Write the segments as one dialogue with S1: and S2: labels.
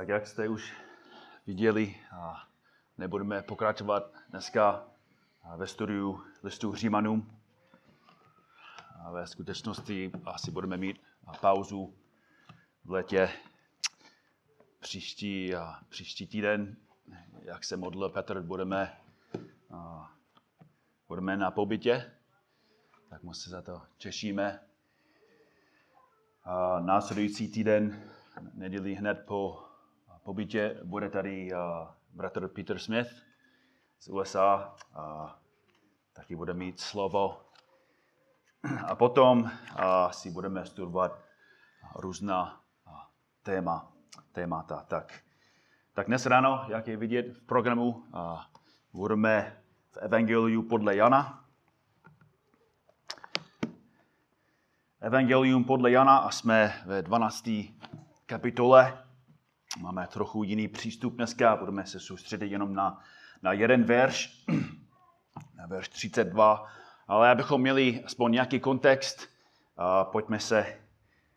S1: Tak jak jste už viděli, nebudeme pokračovat dneska ve studiu listu Římanům. A ve skutečnosti asi budeme mít pauzu v letě příští, příští týden, jak se modlil Petr, budeme, budeme na pobytě, tak moc se za to těšíme. A následující týden, neděli hned po pobytě, bude tady bratr Peter Smith z USA a taky bude mít slovo. A potom si budeme studovat různá téma, témata. Tak, tak dnes ráno, jak je vidět v programu, budeme v Evangeliu podle Jana. Evangelium podle Jana a jsme ve 12. kapitole. Máme trochu jiný přístup dneska, budeme se soustředit jenom na, na jeden verš, na verš 32, ale abychom měli aspoň nějaký kontext, pojďme se,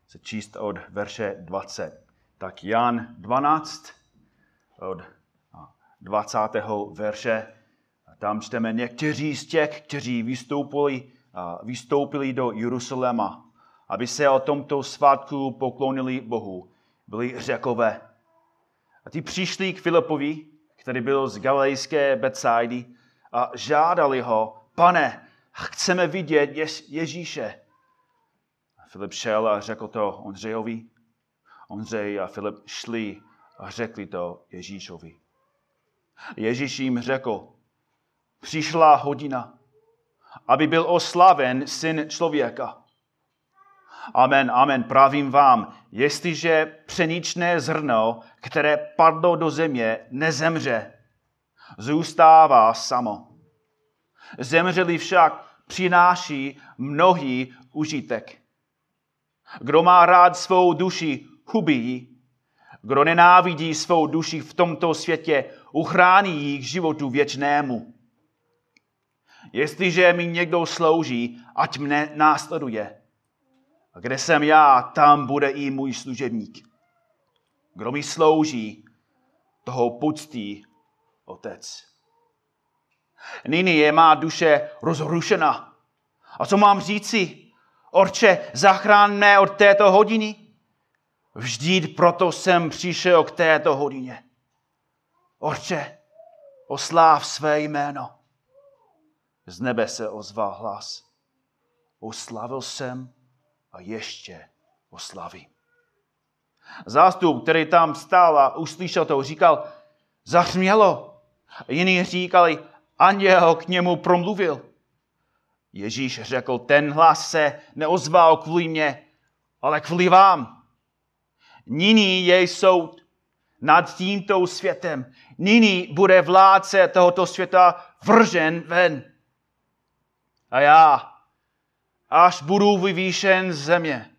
S1: se číst od verše 20. Tak Jan 12, od 20. verše, tam čteme někteří z těch, kteří vystoupili, vystoupili do Jeruzaléma, aby se o tomto svátku poklonili Bohu, byli řekové. A ty přišli k Filipovi, který byl z galilejské Betsaidy, a žádali ho, pane, chceme vidět Ježíše. A Filip šel a řekl to Ondřejovi. Ondřej a Filip šli a řekli to Ježíšovi. Ježíš jim řekl, přišla hodina, aby byl oslaven syn člověka. Amen, amen, pravím vám, jestliže pšeničné zrno, které padlo do země, nezemře, zůstává samo. Zemřeli však přináší mnohý užitek. Kdo má rád svou duši, hubí Kdo nenávidí svou duši v tomto světě, uchrání ji k životu věčnému. Jestliže mi někdo slouží, ať mne následuje. A kde jsem já, tam bude i můj služebník. Kdo mi slouží, toho poctí otec. Nyní je má duše rozrušena. A co mám říci? Orče, zachrán mne od této hodiny. Vždyť proto jsem přišel k této hodině. Orče, osláv své jméno. Z nebe se ozval hlas. Oslavil jsem a ještě oslavím. Zástup, který tam stál a uslyšel to, říkal, zahřmělo. Jiní říkali, anděl k němu promluvil. Ježíš řekl, ten hlas se neozval kvůli mě, ale kvůli vám. Nyní je soud nad tímto světem. Nyní bude vládce tohoto světa vržen ven. A já, až budu vyvýšen z země,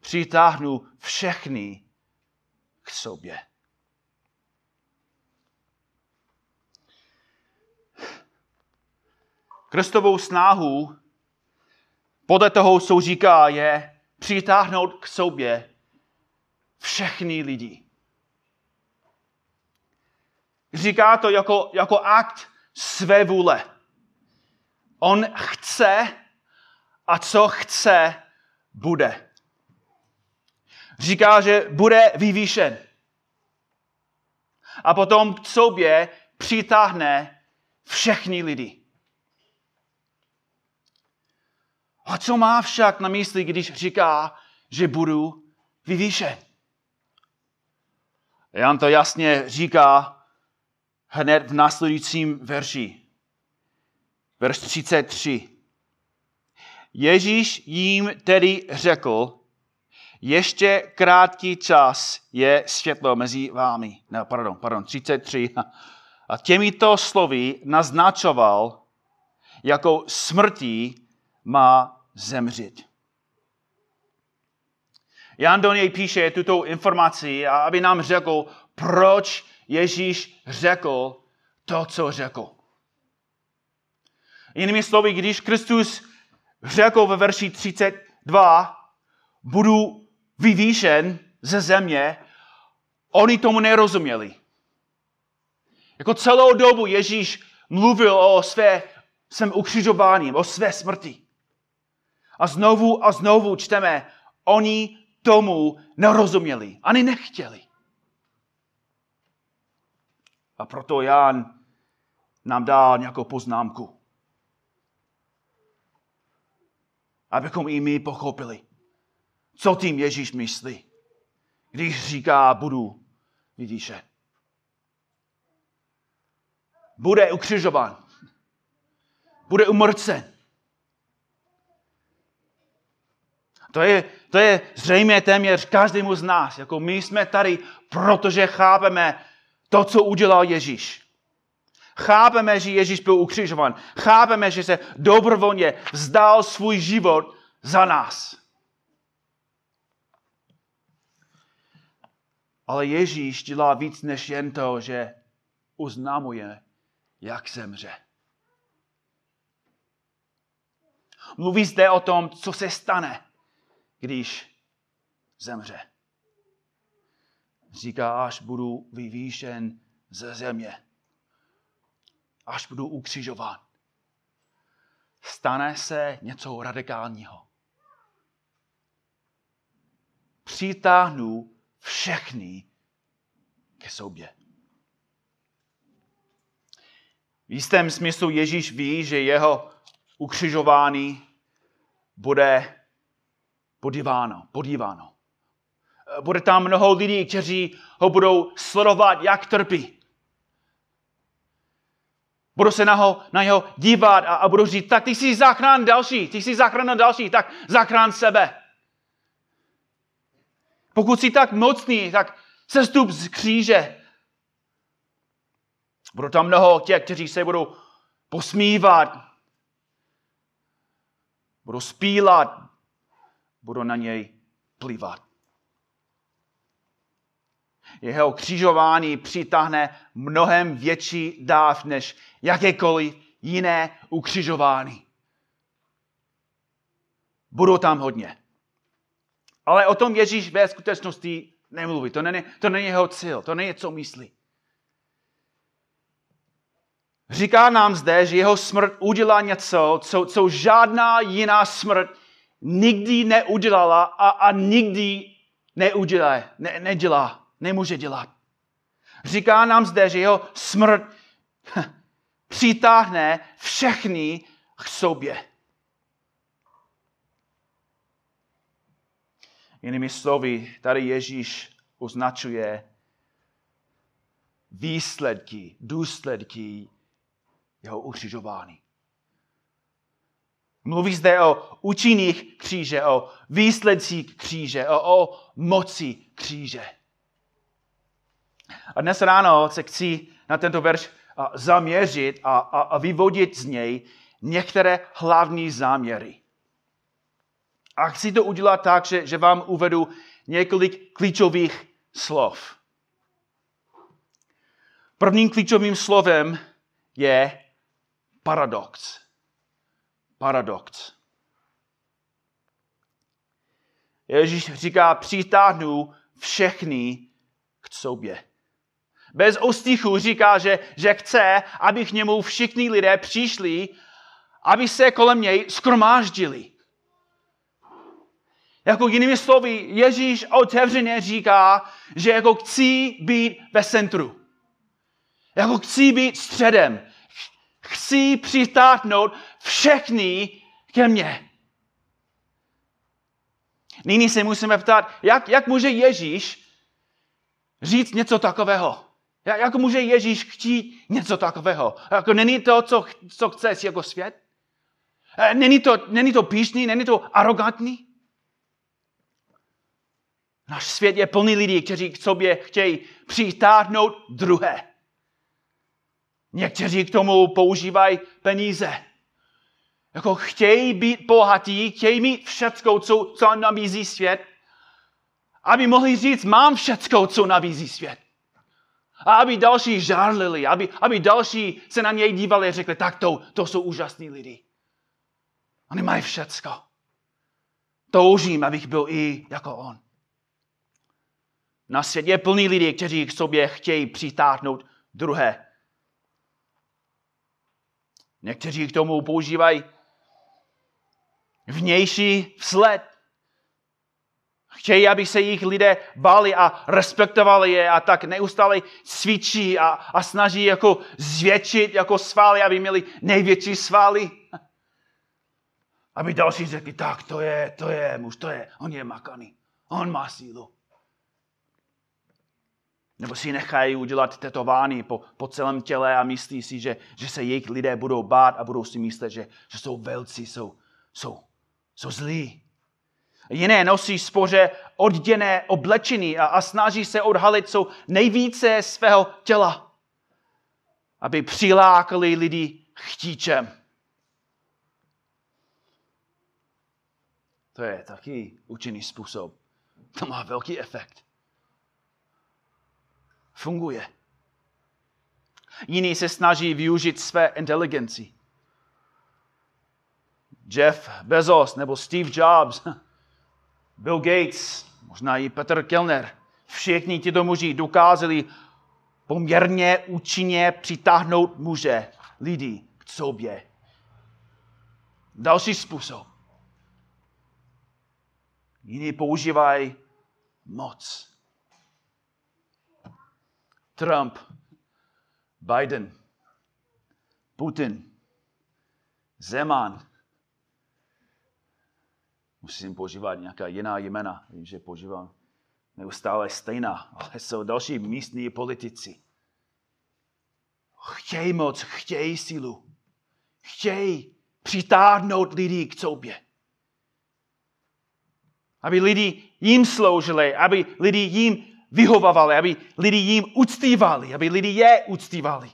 S1: přitáhnu všechny k sobě. Kristovou snahu podle toho, co říká, je přitáhnout k sobě všechny lidi. Říká to jako, jako akt své vůle. On chce a co chce, bude. Říká, že bude vyvýšen. A potom k sobě přitáhne všechny lidi. A co má však na mysli, když říká, že budu vyvýšen? Jan to jasně říká hned v následujícím verši. Verš 33. Ježíš jim tedy řekl, ještě krátký čas je světlo mezi vámi. Ne, pardon, pardon, 33. A těmito slovy naznačoval, jako smrtí má zemřít. Jan do něj píše tuto informaci, aby nám řekl, proč Ježíš řekl to, co řekl. Jinými slovy, když Kristus řekl ve verši 32, budu vyvýšen ze země, oni tomu nerozuměli. Jako celou dobu Ježíš mluvil o své, svém ukřižování, o své smrti. A znovu a znovu čteme, oni tomu nerozuměli, ani nechtěli. A proto Jan nám dá nějakou poznámku. Abychom i my pochopili, co tím Ježíš myslí, když říká, budu vidíše. Bude ukřižován. Bude umrcen. To je, to je zřejmě téměř každému z nás. Jako my jsme tady, protože chápeme to, co udělal Ježíš. Chápeme, že Ježíš byl ukřižovan. Chápeme, že se dobrovolně vzdal svůj život za nás. Ale Ježíš dělá víc než jen to, že uznámuje, jak zemře. Mluví zde o tom, co se stane, když zemře. Říká, až budu vyvýšen ze země až budu ukřižován. Stane se něco radikálního. Přitáhnu všechny ke sobě. V jistém smyslu Ježíš ví, že jeho ukřižování bude podíváno, podíváno. Bude tam mnoho lidí, kteří ho budou sledovat, jak trpí. Budu se na, ho, na něho dívat a, a budu říct, tak ty jsi zachrán další, ty jsi zachrán další, tak zachrán sebe. Pokud jsi tak mocný, tak sestup z kříže. Budou tam mnoho těch, kteří se budou posmívat, budou spílat, budou na něj plivat. Jeho křižování přitáhne mnohem větší dáv než jakékoliv jiné ukřižování. Budou tam hodně. Ale o tom Ježíš ve skutečnosti nemluví. To není, to není jeho cíl, to není, co myslí. Říká nám zde, že jeho smrt udělá něco, co, co žádná jiná smrt nikdy neudělala a, a nikdy neudělá, ne, nedělá, nemůže dělat. Říká nám zde, že jeho smrt přitáhne všechny k sobě. Jinými slovy, tady Ježíš označuje výsledky, důsledky jeho ukřižování. Mluví zde o účinných kříže, o výsledcích kříže, o, o moci kříže. A dnes ráno se chci na tento verš zaměřit a, a, a vyvodit z něj některé hlavní záměry. A chci to udělat tak, že, že vám uvedu několik klíčových slov. Prvním klíčovým slovem je paradox. Paradox. Ježíš říká, přitáhnu všechny k sobě. Bez ostichu říká, že, že chce, aby k němu všichni lidé přišli, aby se kolem něj skromáždili. Jako jinými slovy, Ježíš otevřeně říká, že jako chci být ve centru. Jako chci být středem. Chci přitáhnout všechny ke mně. Nyní se musíme ptát, jak, jak může Ježíš říct něco takového? Jak může Ježíš chtít něco takového? Jako není to, co, co chceš jako svět? E, není to, není to píšný, není to arrogantní? Náš svět je plný lidí, kteří k sobě chtějí přitáhnout druhé. Někteří k tomu používají peníze. Jako chtějí být bohatí, chtějí mít všecko, co, co nabízí svět, aby mohli říct, mám všecko, co nabízí svět. A aby další žárlili, aby, aby další se na něj dívali a řekli, tak to, to jsou úžasní lidi. Oni mají všecko. Toužím, abych byl i jako on. Na světě je plný lidí, kteří k sobě chtějí přitáhnout druhé. Někteří k tomu používají vnější vzhled. Chtějí, aby se jich lidé báli a respektovali je a tak neustále cvičí a, a snaží jako zvětšit jako svaly, aby měli největší svaly. Aby další řekli, tak to je, to je muž, to je, on je makaný, on má sílu. Nebo si nechají udělat tetovány po, po celém těle a myslí si, že, že se jejich lidé budou bát a budou si myslet, že, že jsou velcí, jsou, jsou, jsou zlí. Jiné nosí spoře odděné oblečení a, a snaží se odhalit co nejvíce svého těla, aby přilákali lidi chtíčem. To je taky účinný způsob. To má velký efekt. Funguje. Jiní se snaží využít své inteligenci. Jeff Bezos nebo Steve Jobs, Bill Gates, možná i Petr Kellner. Všichni tyto muži dokázali poměrně účinně přitáhnout muže, lidi k sobě. Další způsob. Jiní používají moc. Trump, Biden, Putin, Zeman. Musím používat nějaká jiná jména. Vím, že používám neustále stejná, ale jsou další místní politici. Chtějí moc, chtějí sílu. Chtějí přitáhnout lidi k sobě aby lidi jim sloužili, aby lidi jim vyhovovali, aby lidi jim uctívali, aby lidi je uctívali.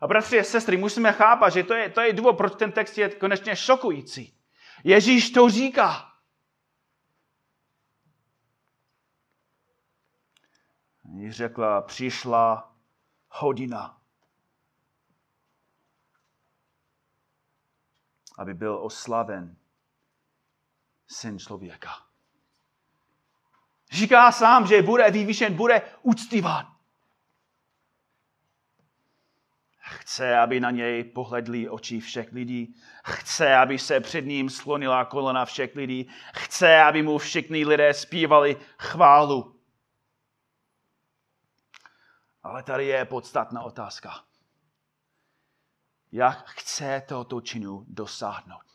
S1: A bratři a sestry, musíme chápat, že to je, to je důvod, proč ten text je konečně šokující. Ježíš to říká. Ježíš řekla, přišla hodina, aby byl oslaven syn člověka. Říká sám, že bude vyvýšen, bude uctívat. Chce, aby na něj pohledli oči všech lidí. Chce, aby se před ním sklonila kolena všech lidí. Chce, aby mu všichni lidé zpívali chválu. Ale tady je podstatná otázka. Jak chce tohoto činu dosáhnout?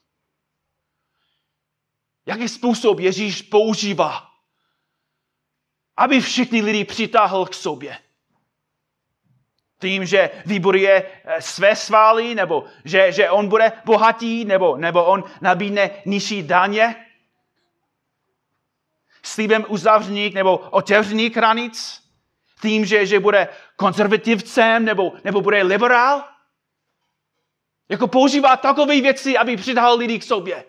S1: Jaký způsob Ježíš používá, aby všichni lidi přitáhl k sobě? Tím, že vybuduje eh, své svály, nebo že, že on bude bohatý, nebo, nebo on nabídne nižší daně? Slíbem uzavřených nebo otevřených hranic? Tím, že, že bude konzervativcem, nebo, nebo bude liberál? Jako používá takové věci, aby přitáhl lidi k sobě.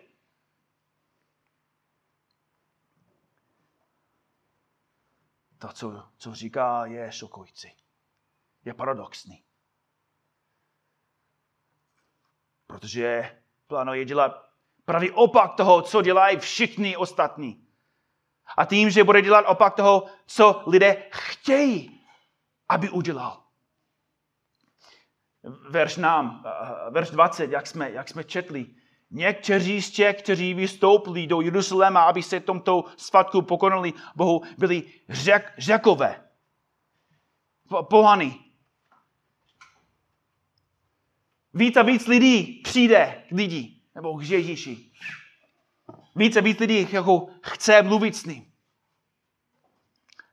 S1: to, co, co říká, je šokující. Je paradoxní. Protože plánuje dělat pravý opak toho, co dělají všichni ostatní. A tím, že bude dělat opak toho, co lidé chtějí, aby udělal. Verš nám, verš 20, jak jsme, jak jsme četli, Někteří z těch, kteří vystoupili do Jeruzaléma, aby se tomto svatku pokonali Bohu, byli řek, řekové, pohany. Víc a víc lidí přijde k lidí, nebo k Ježíši. Víc a víc lidí jako chce mluvit s ním.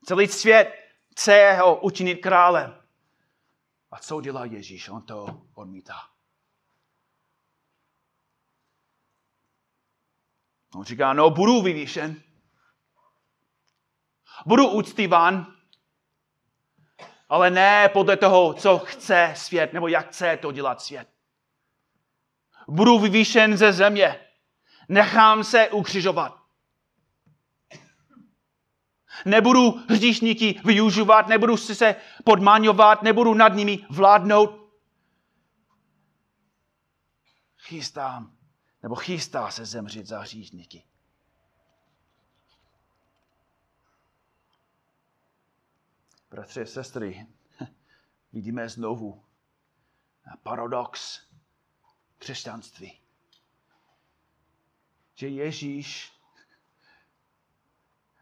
S1: Celý svět chce ho učinit králem. A co dělá Ježíš? On to odmítá. On říká, no budu vyvýšen. Budu uctíván, ale ne podle toho, co chce svět, nebo jak chce to dělat svět. Budu vyvýšen ze země. Nechám se ukřižovat. Nebudu hříšníky využívat, nebudu si se podmaňovat, nebudu nad nimi vládnout. Chystám nebo chystá se zemřít za hříšníky. Bratři a sestry, vidíme znovu paradox křesťanství. Že Ježíš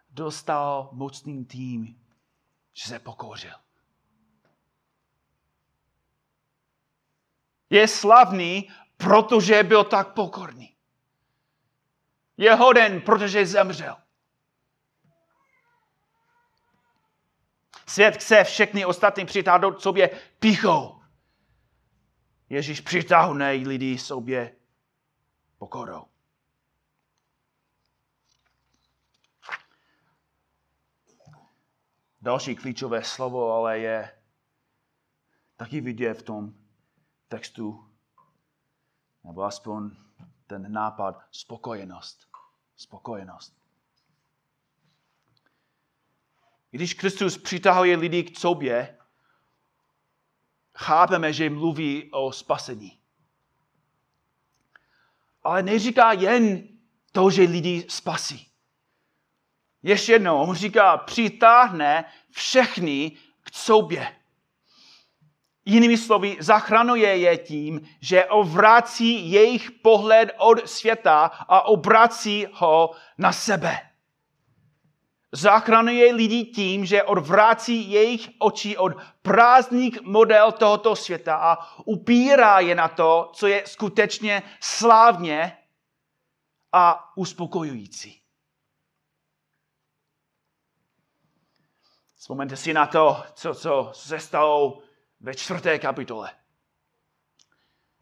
S1: dostal mocný tým, že se pokořil. Je slavný, protože byl tak pokorný. Je hoden, protože zemřel. Svět chce všechny ostatní přitáhnout sobě pichou. Ježíš přitáhne lidi sobě pokorou. Další klíčové slovo ale je taky vidět v tom textu, nebo aspoň ten nápad spokojenost. Spokojenost. Když Kristus přitahuje lidi k sobě, chápeme, že mluví o spasení. Ale neříká jen to, že lidi spasí. Ještě jednou, on říká, přitáhne všechny k sobě. Jinými slovy, zachranuje je tím, že ovrací jejich pohled od světa a obrací ho na sebe. Zachranuje lidi tím, že odvrácí jejich oči od prázdných model tohoto světa a upírá je na to, co je skutečně slávně a uspokojující. Vzpomeňte si na to, co, co se stalo ve čtvrté kapitole.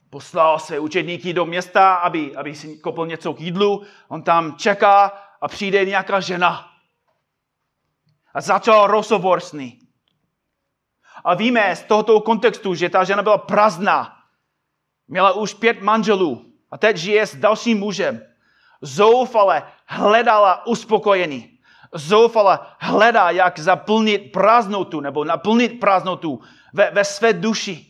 S1: Poslal své učedníky do města, aby, aby si kopl něco k jídlu. On tam čeká a přijde nějaká žena. A začal rozhovor s ní. A víme z tohoto kontextu, že ta žena byla prázdná. Měla už pět manželů a teď žije s dalším mužem. Zoufale hledala uspokojení zoufala hledá, jak zaplnit prázdnotu nebo naplnit prázdnotu ve, ve své duši.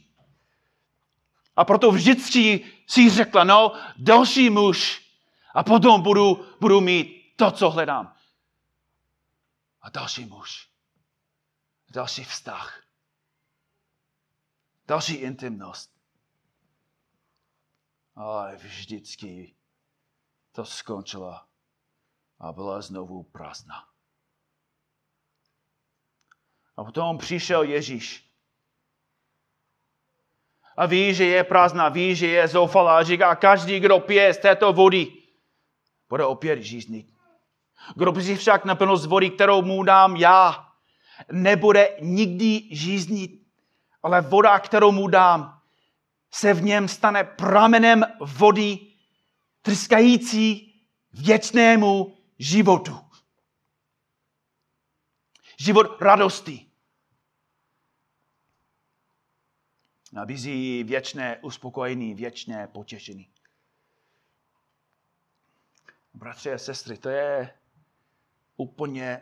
S1: A proto vždycky si řekla, no, další muž a potom budu, budu mít to, co hledám. A další muž. Další vztah. Další intimnost. Ale vždycky to skončilo a byla znovu prázdná. A potom přišel Ježíš. A ví, že je prázdná, ví, že je zoufalá. A říká, každý, kdo pije z této vody, bude opět žíznit. Kdo si však naplno z vody, kterou mu dám já, nebude nikdy žíznit. Ale voda, kterou mu dám, se v něm stane pramenem vody, tryskající věčnému životu. Život radosti. Nabízí věčné uspokojení, věčné potěšení. Bratři a sestry, to je úplně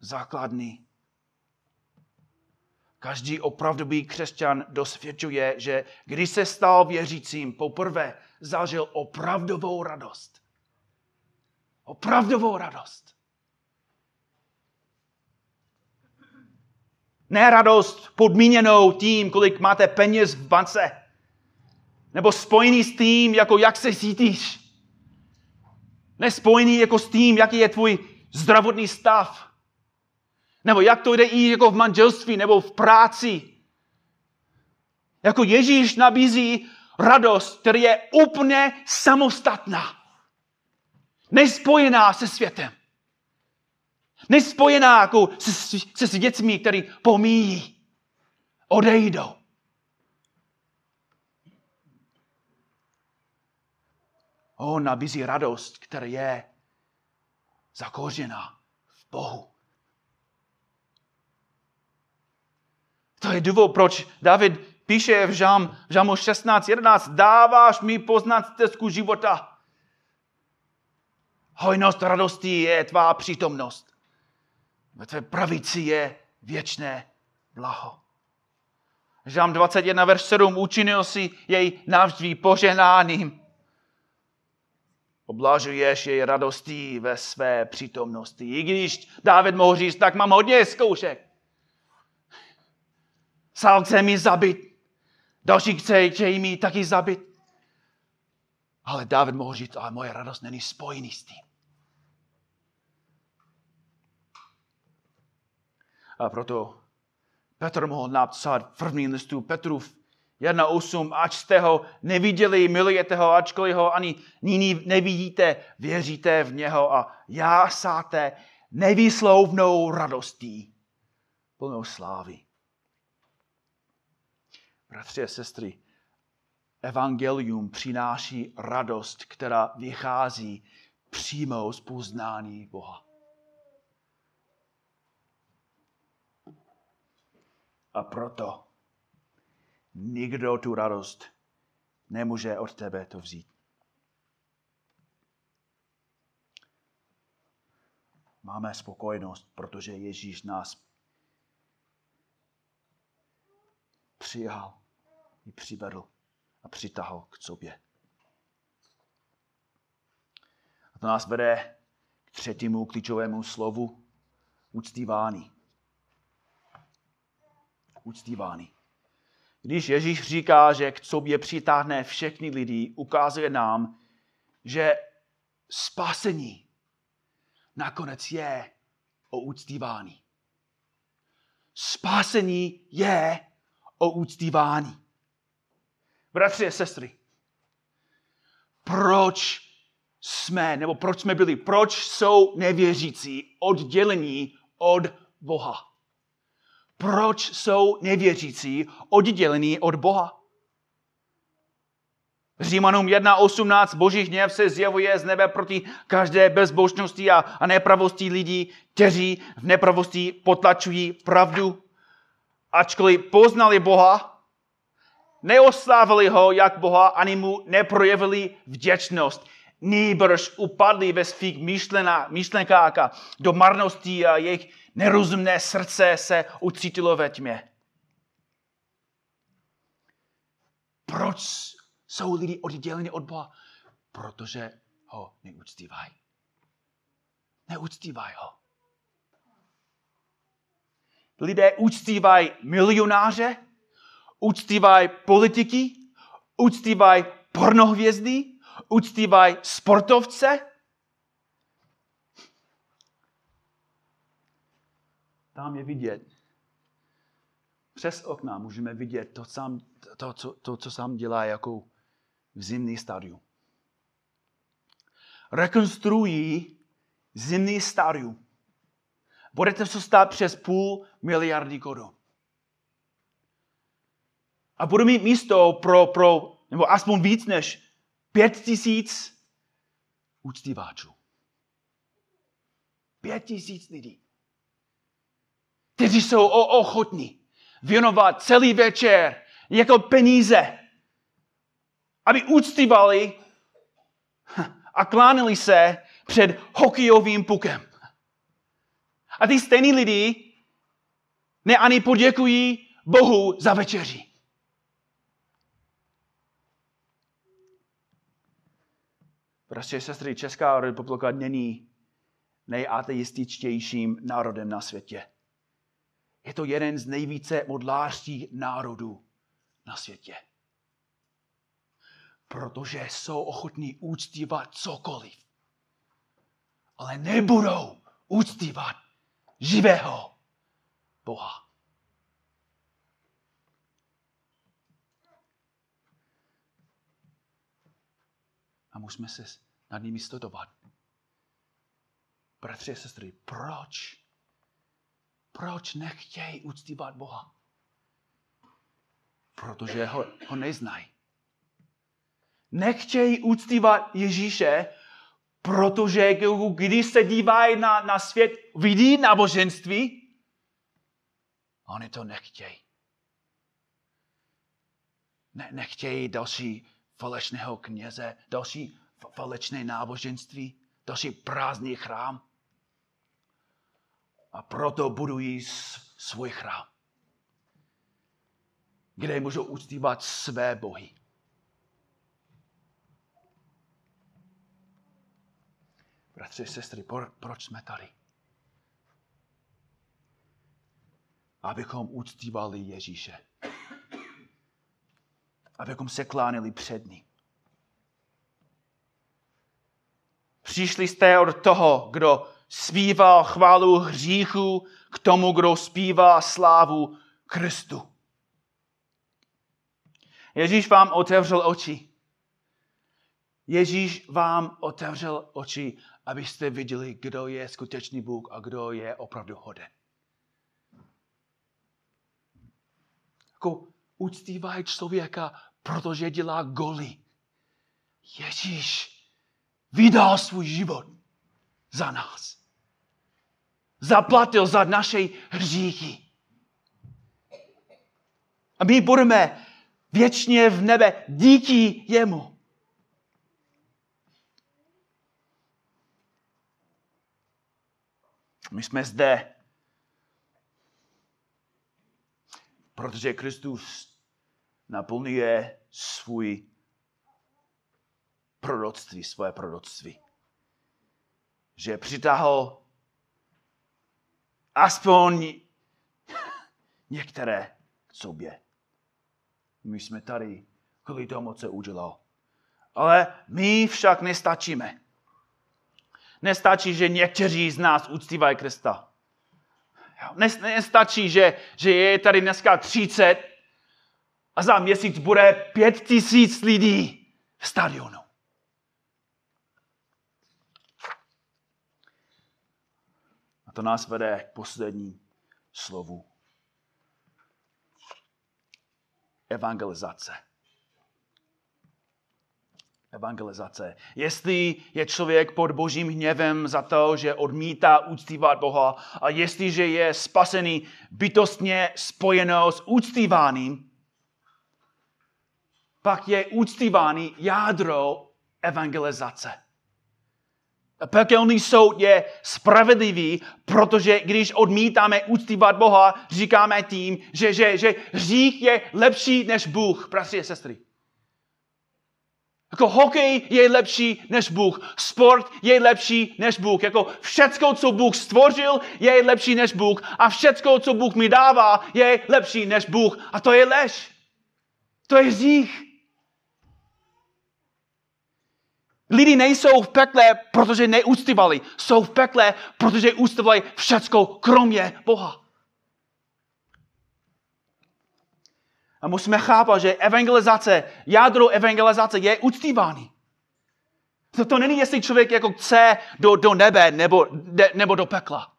S1: základný. Každý opravdový křesťan dosvědčuje, že když se stal věřícím, poprvé zažil opravdovou radost. Opravdovou radost. Ne radost podmíněnou tím, kolik máte peněz v bance. Nebo spojený s tím, jako jak se cítíš. Nespojený jako s tím, jaký je tvůj zdravotní stav. Nebo jak to jde i jako v manželství nebo v práci. Jako Ježíš nabízí radost, která je úplně samostatná. Nespojená se světem. Nespojená jako se, se s dětmi, který pomíjí. Odejdou. On nabízí radost, která je zakořená v Bohu. To je důvod, proč David píše v, žám, žámu 16.11 dáváš mi poznat cestu života. Hojnost radosti je tvá přítomnost. Ve tvé pravici je věčné blaho. Žám 21, verš 7, učinil si jej navždy poženáným. Oblažuješ jej radostí ve své přítomnosti. I když Dávid mohl říct, tak mám hodně zkoušek. Sál chce mi zabít. Další chce, chce mi taky zabít. Ale Dávid mohl říct, ale moje radost není spojený s tím. A proto Petr mohl napsat v prvním listu Petrův 1.8, ač jste ho neviděli, milujete ho, ačkoliv ho ani nyní nevidíte, věříte v něho a já sáte nevýslovnou radostí, plnou slávy. Bratři a sestry, evangelium přináší radost, která vychází přímo z poznání Boha. A proto nikdo tu radost nemůže od tebe to vzít. Máme spokojenost, protože Ježíš nás přijal i přivedl a přitahal k sobě. A to nás vede k třetímu klíčovému slovu uctívání. Uctívání. Když Ježíš říká, že k sobě přitáhne všechny lidi, ukazuje nám, že spasení nakonec je o uctívání. Spasení je o uctívání. Bratři a sestry, proč jsme, nebo proč jsme byli, proč jsou nevěřící oddělení od Boha? Proč jsou nevěřící oddělení od Boha? Římanům 1.18 Boží hněv se zjevuje z nebe proti každé bezbožnosti a, nepravosti lidí, kteří v nepravosti potlačují pravdu. Ačkoliv poznali Boha, neoslávili ho jak Boha, ani mu neprojevili vděčnost. Nýbrž upadli ve svých myšlenkách do marnosti a jejich nerozumné srdce se ucítilo ve tmě. Proč jsou lidi odděleni od Boha? Protože ho neúctívají. Neúctívají ho. Lidé uctívají milionáře, uctívají politiky, uctívají pornohvězdy, uctívají sportovce, Tam je vidět. Přes okna můžeme vidět to, sám, to, co, to co sám dělá jako v zimný stadium. Rekonstruují zimný stadium. Budete se stát přes půl miliardy korun. A budu mít místo pro, pro nebo aspoň víc než pět tisíc úctiváčů. Pět tisíc lidí kteří jsou ochotní věnovat celý večer jako peníze, aby úctivali a klánili se před hokejovým pukem. A ty stejní lidi ne ani poděkují Bohu za večeři. Prostě sestry, Česká republika není nejateističtějším národem na světě. Je to jeden z nejvíce modlářských národů na světě. Protože jsou ochotní úctívat cokoliv. Ale nebudou úctívat živého Boha. A musíme se nad nimi studovat. Bratři a sestry, proč proč nechtějí uctívat Boha? Protože ho, ho neznají. Nechtějí uctívat Ježíše, protože když se dívají na, na svět, vidí náboženství, oni to nechtějí. Ne, nechtějí další falešného kněze, další falešné náboženství, další prázdný chrám a proto budují svůj chrám, kde můžou uctívat své bohy. Bratři, sestry, proč jsme tady? Abychom uctívali Ježíše. Abychom se klánili před ním. Přišli jste od toho, kdo zpívá chválu hříchu, k tomu, kdo zpívá slávu Kristu. Ježíš vám otevřel oči. Ježíš vám otevřel oči, abyste viděli, kdo je skutečný Bůh a kdo je opravdu hoden. Jako uctívají člověka, protože dělá goly. Ježíš vydal svůj život za nás. Zaplatil za naše hříchy. A my budeme věčně v nebe díky jemu. My jsme zde, protože Kristus naplňuje svůj proroctví, svoje proroctví. Že přitáhl aspoň některé k sobě. My jsme tady kvůli tomu, co udělal. Ale my však nestačíme. Nestačí, že někteří z nás uctívají Krista. Nestačí, že, že je tady dneska 30 a za měsíc bude pět tisíc lidí v stadionu. To nás vede k poslední slovu. Evangelizace. Evangelizace. Jestli je člověk pod božím hněvem za to, že odmítá úctívat Boha a jestliže je spasený bytostně spojeno s úctíváním, pak je úctívaný jádro evangelizace. Pekelný soud je spravedlivý, protože když odmítáme úctívat Boha, říkáme tím, že, že, že hřích je lepší než Bůh, bratři a sestry. Jako hokej je lepší než Bůh. Sport je lepší než Bůh. Jako všecko, co Bůh stvořil, je lepší než Bůh. A všecko, co Bůh mi dává, je lepší než Bůh. A to je lež. To je hřích. Lidi nejsou v pekle, protože neúctivali. Jsou v pekle, protože úctivali všecko, kromě Boha. A musíme chápat, že evangelizace, jádro evangelizace je uctívání. To, to není, jestli člověk jako chce do, do nebe nebo, de, nebo do pekla.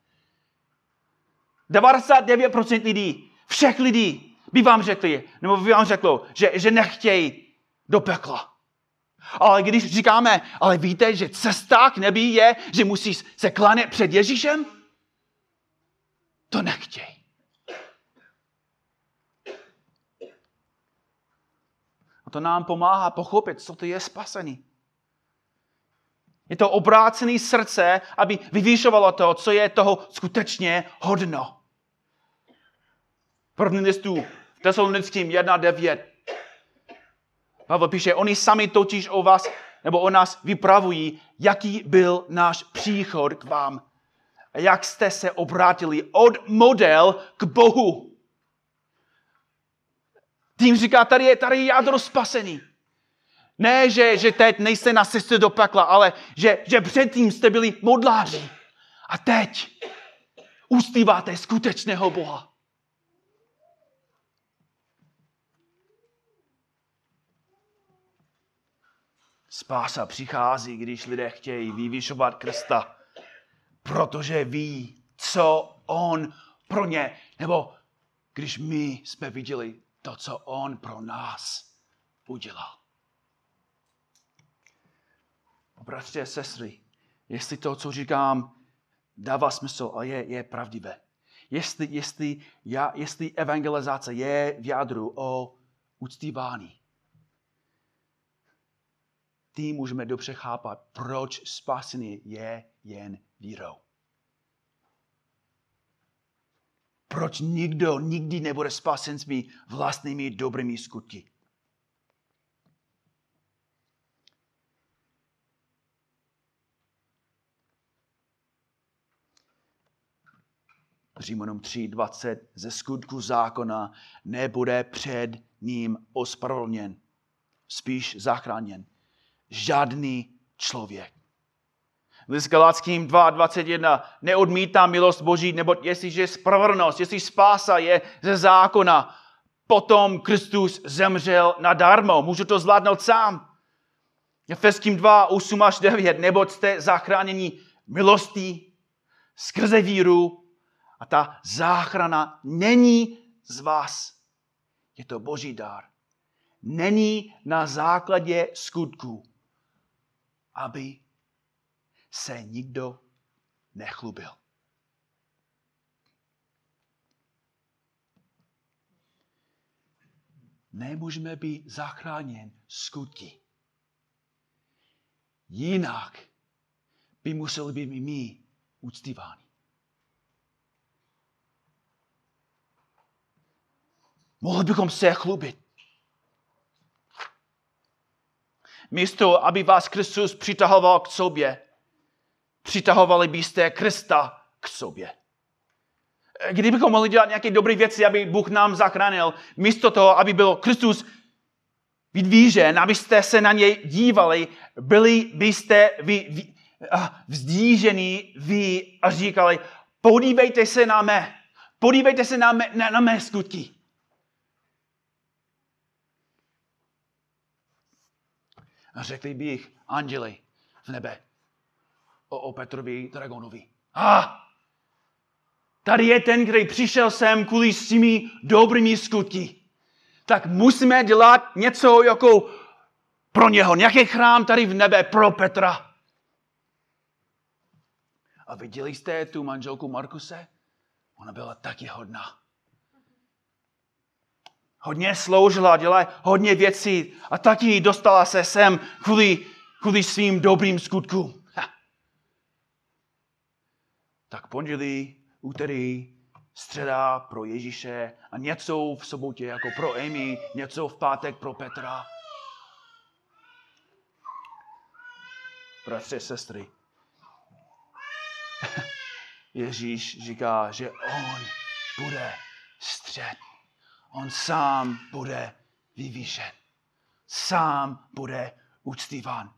S1: 99% lidí, všech lidí by vám řekli, nebo by vám řeklo, že, že nechtějí do pekla. Ale když říkáme, ale víte, že cesta k nebi je, že musíš se klanět před Ježíšem, to nechtěj. A to nám pomáhá pochopit, co to je spasení. Je to obrácené srdce, aby vyvýšovalo to, co je toho skutečně hodno. První listu v Tesalonickým 1.9 Pavel píše, oni sami totiž o vás nebo o nás vypravují, jaký byl náš příchod k vám a jak jste se obrátili od model k Bohu. Tím říká, tady je, tady je jádro spasený. Ne, že, že teď nejste na cestě do pekla, ale že, že předtím jste byli modláři. A teď ústýváte skutečného Boha. Spása přichází, když lidé chtějí vyvyšovat Krista, protože ví, co On pro ně, nebo když my jsme viděli to, co On pro nás udělal. Bratři a sestry, jestli to, co říkám, dává smysl a je, je pravdivé. Jestli, jestli, já, jestli evangelizace je v jádru o uctívání, tím můžeme dobře chápat, proč spasení je jen vírou. Proč nikdo nikdy nebude spasen svými vlastními dobrými skutky. Římanům 3.20 ze skutku zákona nebude před ním ospravedlněn, spíš zachráněn. Žádný člověk. List Galackým 2.21 neodmítá milost Boží, nebo jestliže spravedlnost, jestli spása je ze zákona, potom Kristus zemřel nadarmo. Můžu to zvládnout sám. Efeským 2, 8 až 9, nebo jste zachráněni milostí skrze víru a ta záchrana není z vás. Je to boží dár. Není na základě skutků, aby se nikdo nechlubil. Nemůžeme být zachráněn skutky. Jinak by museli být i my uctíváni. Mohli bychom se chlubit. Místo, aby vás Kristus přitahoval k sobě, přitahovali byste Krista k sobě. Kdybychom mohli dělat nějaké dobré věci, aby Bůh nám zachránil, místo toho, aby byl Kristus vydvížen, abyste se na něj dívali, byli byste vy, vy, vzdížení vy a říkali, podívejte se na mé, podívejte se na mé, na, na mé skutky. A řekli bych anděli v nebe o, o Petrovi Dragonovi. A ah, tady je ten, který přišel sem kvůli svými dobrými skutky. Tak musíme dělat něco jako pro něho. Nějaký chrám tady v nebe pro Petra. A viděli jste tu manželku Markuse? Ona byla taky hodná. Hodně sloužila, dělala hodně věcí a taky dostala se sem kvůli, kvůli svým dobrým skutkům. Ha. Tak pondělí, úterý, středa pro Ježíše a něco v sobotě jako pro Amy, něco v pátek pro Petra. Bratře, sestry, Ježíš říká, že on bude střed. On sám bude vyvýšen. Sám bude uctíván,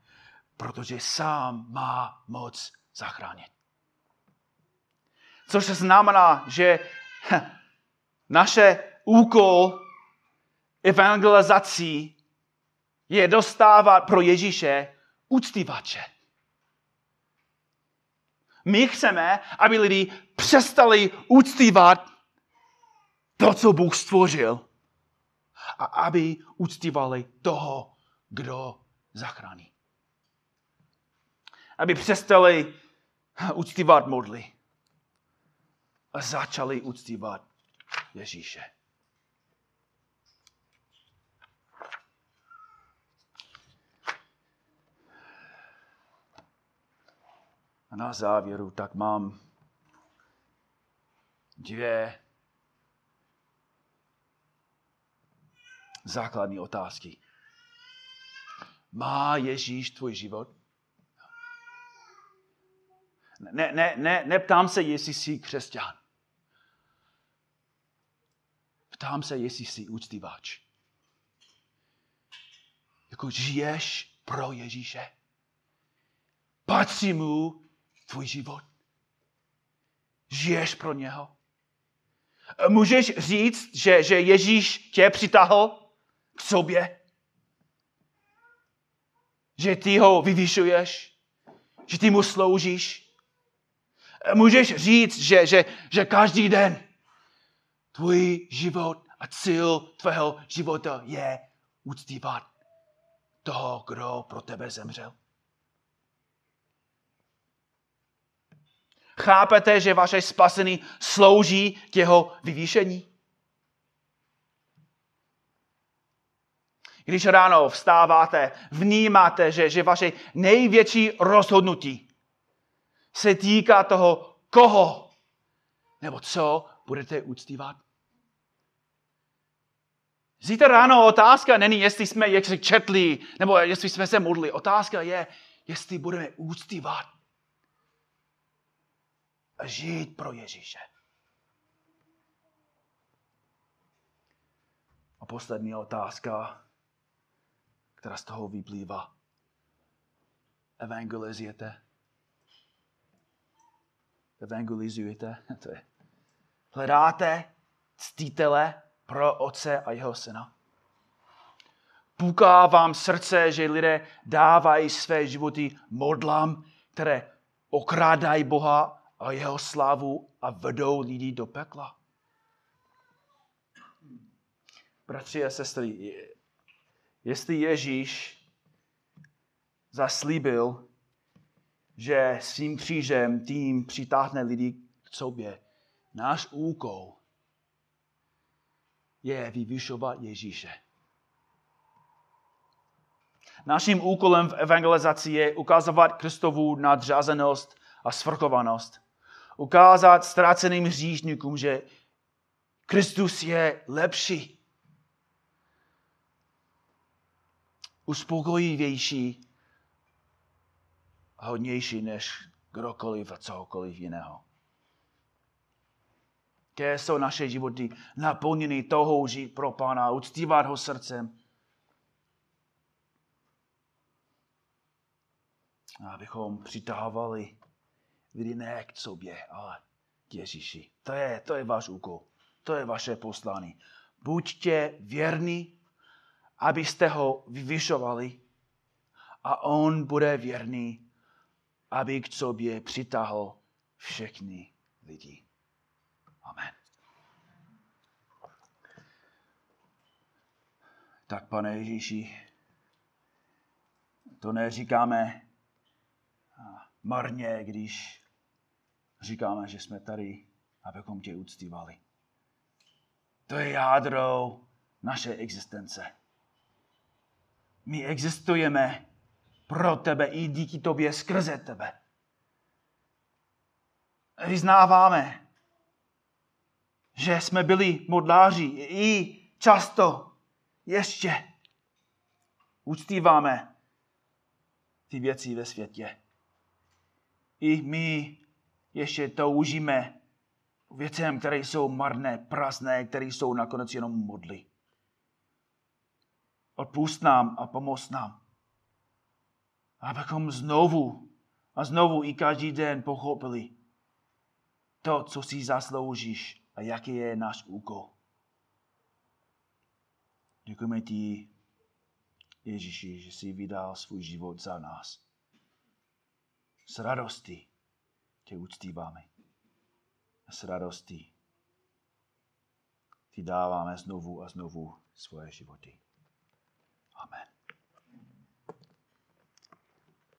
S1: protože sám má moc zachránit. Což znamená, že naše úkol evangelizací je dostávat pro Ježíše uctívače. My chceme, aby lidi přestali uctívat to, co Bůh stvořil a aby uctívali toho, kdo zachrání. Aby přestali uctívat modly a začali uctívat Ježíše. A na závěru tak mám dvě základní otázky. Má Ježíš tvůj život? Ne, ne, ne, neptám se, jestli jsi křesťan. Ptám se, jestli jsi úctívač. Jako žiješ pro Ježíše. Patří mu tvůj život. Žiješ pro něho. Můžeš říct, že, že Ježíš tě přitahl k sobě? Že ty ho vyvyšuješ? Že ty mu sloužíš? Můžeš říct, že, že, že každý den tvůj život a cíl tvého života je uctívat toho, kdo pro tebe zemřel? Chápete, že vaše spasení slouží k jeho vyvýšení? Když ráno vstáváte, vnímáte, že, že vaše největší rozhodnutí se týká toho, koho nebo co budete uctívat. Zítra ráno otázka není, jestli jsme jestli četli, nebo jestli jsme se modli. Otázka je, jestli budeme úctivat. a žít pro Ježíše. A poslední otázka která z toho vyplývá. Evangelizujete? Evangelizujete? To je. Hledáte ctítele pro otce a jeho syna? Puká vám srdce, že lidé dávají své životy modlám, které okrádají Boha a jeho slávu a vedou lidi do pekla. Bratři a sestry, jestli Ježíš zaslíbil, že svým křížem tím přitáhne lidi k sobě, náš úkol je vyvyšovat Ježíše. Naším úkolem v evangelizaci je ukazovat Kristovu nadřazenost a svrchovanost. Ukázat ztraceným hříšníkům, že Kristus je lepší, uspokojivější a hodnější než kdokoliv a cokoliv jiného. Které jsou naše životy naplněny touhou žít pro Pána, uctívat ho srdcem, abychom přitahovali lidi ne k sobě, ale k Ježíši. To je, to je váš úkol. To je vaše poslání. Buďte věrní, abyste ho vyvyšovali a on bude věrný, aby k sobě přitáhl všechny lidi. Amen. Tak, pane Ježíši, to neříkáme marně, když říkáme, že jsme tady, abychom tě uctívali. To je jádro naše existence. My existujeme pro tebe i díky tobě skrze tebe. Vyznáváme, že jsme byli modláři i často ještě uctíváme ty věci ve světě i my ještě toužíme věcem, které jsou marné, prasné, které jsou nakonec jenom modly. Odpust nám a pomoz nám. Abychom znovu a znovu i každý den pochopili to, co si zasloužíš a jaký je náš úkol. Děkujeme ti, Ježíši, že jsi vydal svůj život za nás s radostí tě uctíváme. S radostí ti dáváme znovu a znovu svoje životy. Amen.